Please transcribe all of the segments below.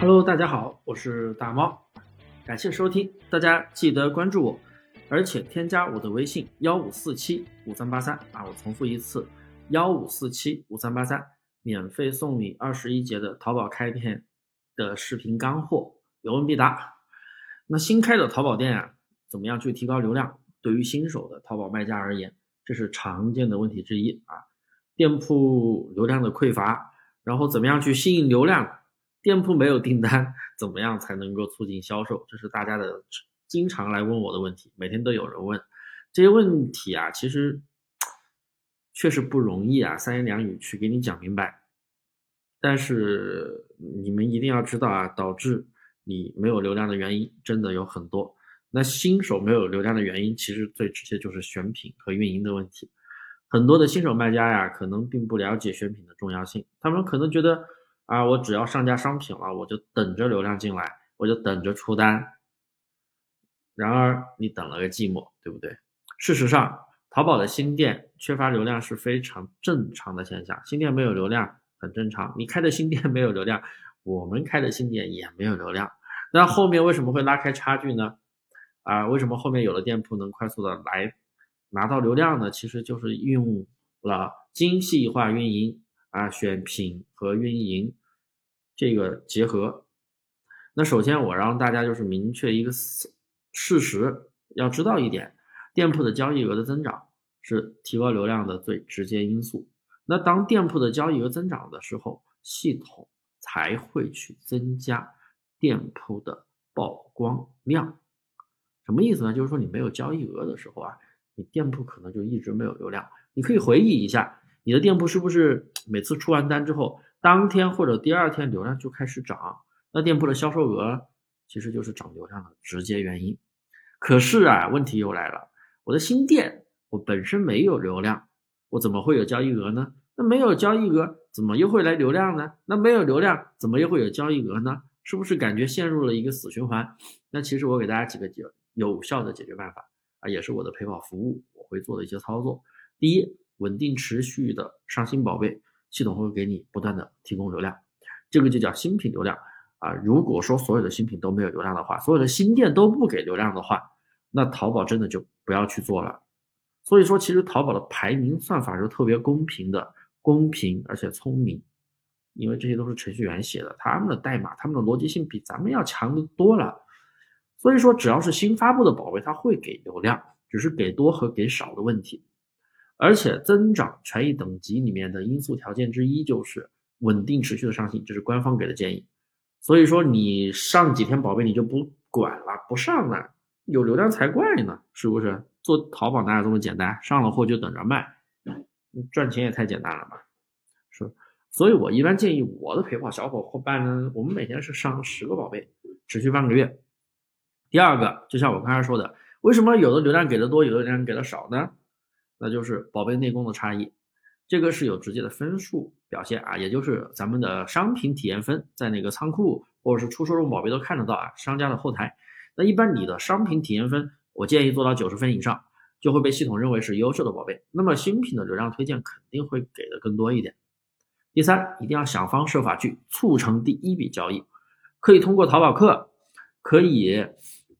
Hello，大家好，我是大猫，感谢收听，大家记得关注我，而且添加我的微信幺五四七五三八三啊，我重复一次幺五四七五三八三，免费送你二十一节的淘宝开店的视频干货，有问必答。那新开的淘宝店啊，怎么样去提高流量？对于新手的淘宝卖家而言，这是常见的问题之一啊。店铺流量的匮乏，然后怎么样去吸引流量？店铺没有订单，怎么样才能够促进销售？这是大家的经常来问我的问题，每天都有人问这些问题啊。其实确实不容易啊，三言两语去给你讲明白。但是你们一定要知道啊，导致你没有流量的原因真的有很多。那新手没有流量的原因，其实最直接就是选品和运营的问题。很多的新手卖家呀，可能并不了解选品的重要性，他们可能觉得。啊，我只要上架商品了，我就等着流量进来，我就等着出单。然而你等了个寂寞，对不对？事实上，淘宝的新店缺乏流量是非常正常的现象。新店没有流量很正常，你开的新店没有流量，我们开的新店也没有流量。那后面为什么会拉开差距呢？啊，为什么后面有的店铺能快速的来拿到流量呢？其实就是用了精细化运营啊，选品和运营。这个结合，那首先我让大家就是明确一个事实，要知道一点，店铺的交易额的增长是提高流量的最直接因素。那当店铺的交易额增长的时候，系统才会去增加店铺的曝光量。什么意思呢？就是说你没有交易额的时候啊，你店铺可能就一直没有流量。你可以回忆一下，你的店铺是不是每次出完单之后？当天或者第二天流量就开始涨，那店铺的销售额其实就是涨流量的直接原因。可是啊，问题又来了，我的新店我本身没有流量，我怎么会有交易额呢？那没有交易额，怎么又会来流量呢？那没有流量，怎么又会有交易额呢？是不是感觉陷入了一个死循环？那其实我给大家几个解有效的解决办法啊，也是我的陪跑服务我会做的一些操作。第一，稳定持续的上新宝贝。系统会给你不断的提供流量，这个就叫新品流量啊。如果说所有的新品都没有流量的话，所有的新店都不给流量的话，那淘宝真的就不要去做了。所以说，其实淘宝的排名算法是特别公平的，公平而且聪明，因为这些都是程序员写的，他们的代码、他们的逻辑性比咱们要强的多了。所以说，只要是新发布的宝贝，它会给流量，只是给多和给少的问题。而且增长权益等级里面的因素条件之一就是稳定持续的上新，这是官方给的建议。所以说你上几天宝贝你就不管了，不上了，有流量才怪呢，是不是？做淘宝哪有这么简单？上了货就等着卖，赚钱也太简单了吧？是，所以我一般建议我的陪跑小伙伴呢，我们每天是上十个宝贝，持续半个月。第二个，就像我刚才说的，为什么有的流量给的多，有的流量给的少呢？那就是宝贝内功的差异，这个是有直接的分数表现啊，也就是咱们的商品体验分，在那个仓库或者是出售中宝贝都看得到啊，商家的后台。那一般你的商品体验分，我建议做到九十分以上，就会被系统认为是优秀的宝贝。那么新品的流量推荐肯定会给的更多一点。第三，一定要想方设法去促成第一笔交易，可以通过淘宝客，可以。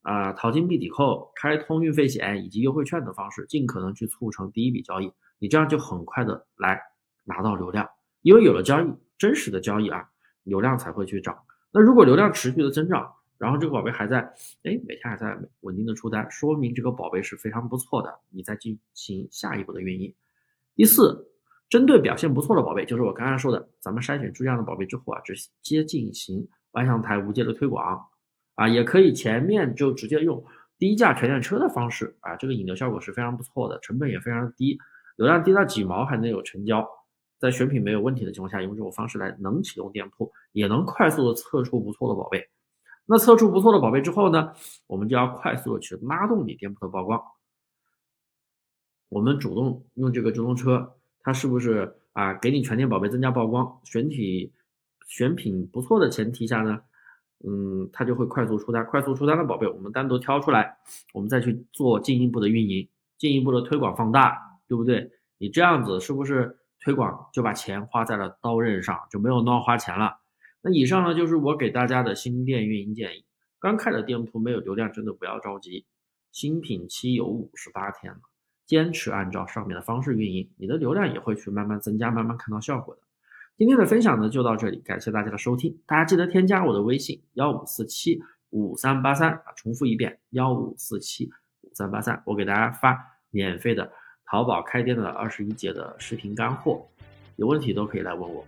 啊，淘金、必抵扣、开通运费险以及优惠券的方式，尽可能去促成第一笔交易。你这样就很快的来拿到流量，因为有了交易，真实的交易啊，流量才会去涨。那如果流量持续的增长，然后这个宝贝还在，哎，每天还在稳定的出单，说明这个宝贝是非常不错的，你再进行下一步的运营。第四，针对表现不错的宝贝，就是我刚刚说的，咱们筛选出这样的宝贝之后啊，直接进行万象台无界的推广。啊，也可以前面就直接用低价全店车的方式啊，这个引流效果是非常不错的，成本也非常低，流量低到几毛还能有成交，在选品没有问题的情况下，用这种方式来能启动店铺，也能快速的测出不错的宝贝。那测出不错的宝贝之后呢，我们就要快速的去拉动你店铺的曝光。我们主动用这个直通车，它是不是啊，给你全店宝贝增加曝光，选体选品不错的前提下呢？嗯，它就会快速出单，快速出单的宝贝，我们单独挑出来，我们再去做进一步的运营，进一步的推广放大，对不对？你这样子是不是推广就把钱花在了刀刃上，就没有乱花钱了？那以上呢就是我给大家的新店运营建议。刚开的店铺没有流量，真的不要着急，新品期有五十八天了，坚持按照上面的方式运营，你的流量也会去慢慢增加，慢慢看到效果的。今天的分享呢就到这里，感谢大家的收听，大家记得添加我的微信幺五四七五三八三啊，重复一遍幺五四七五三八三，我给大家发免费的淘宝开店的二十一节的视频干货，有问题都可以来问我。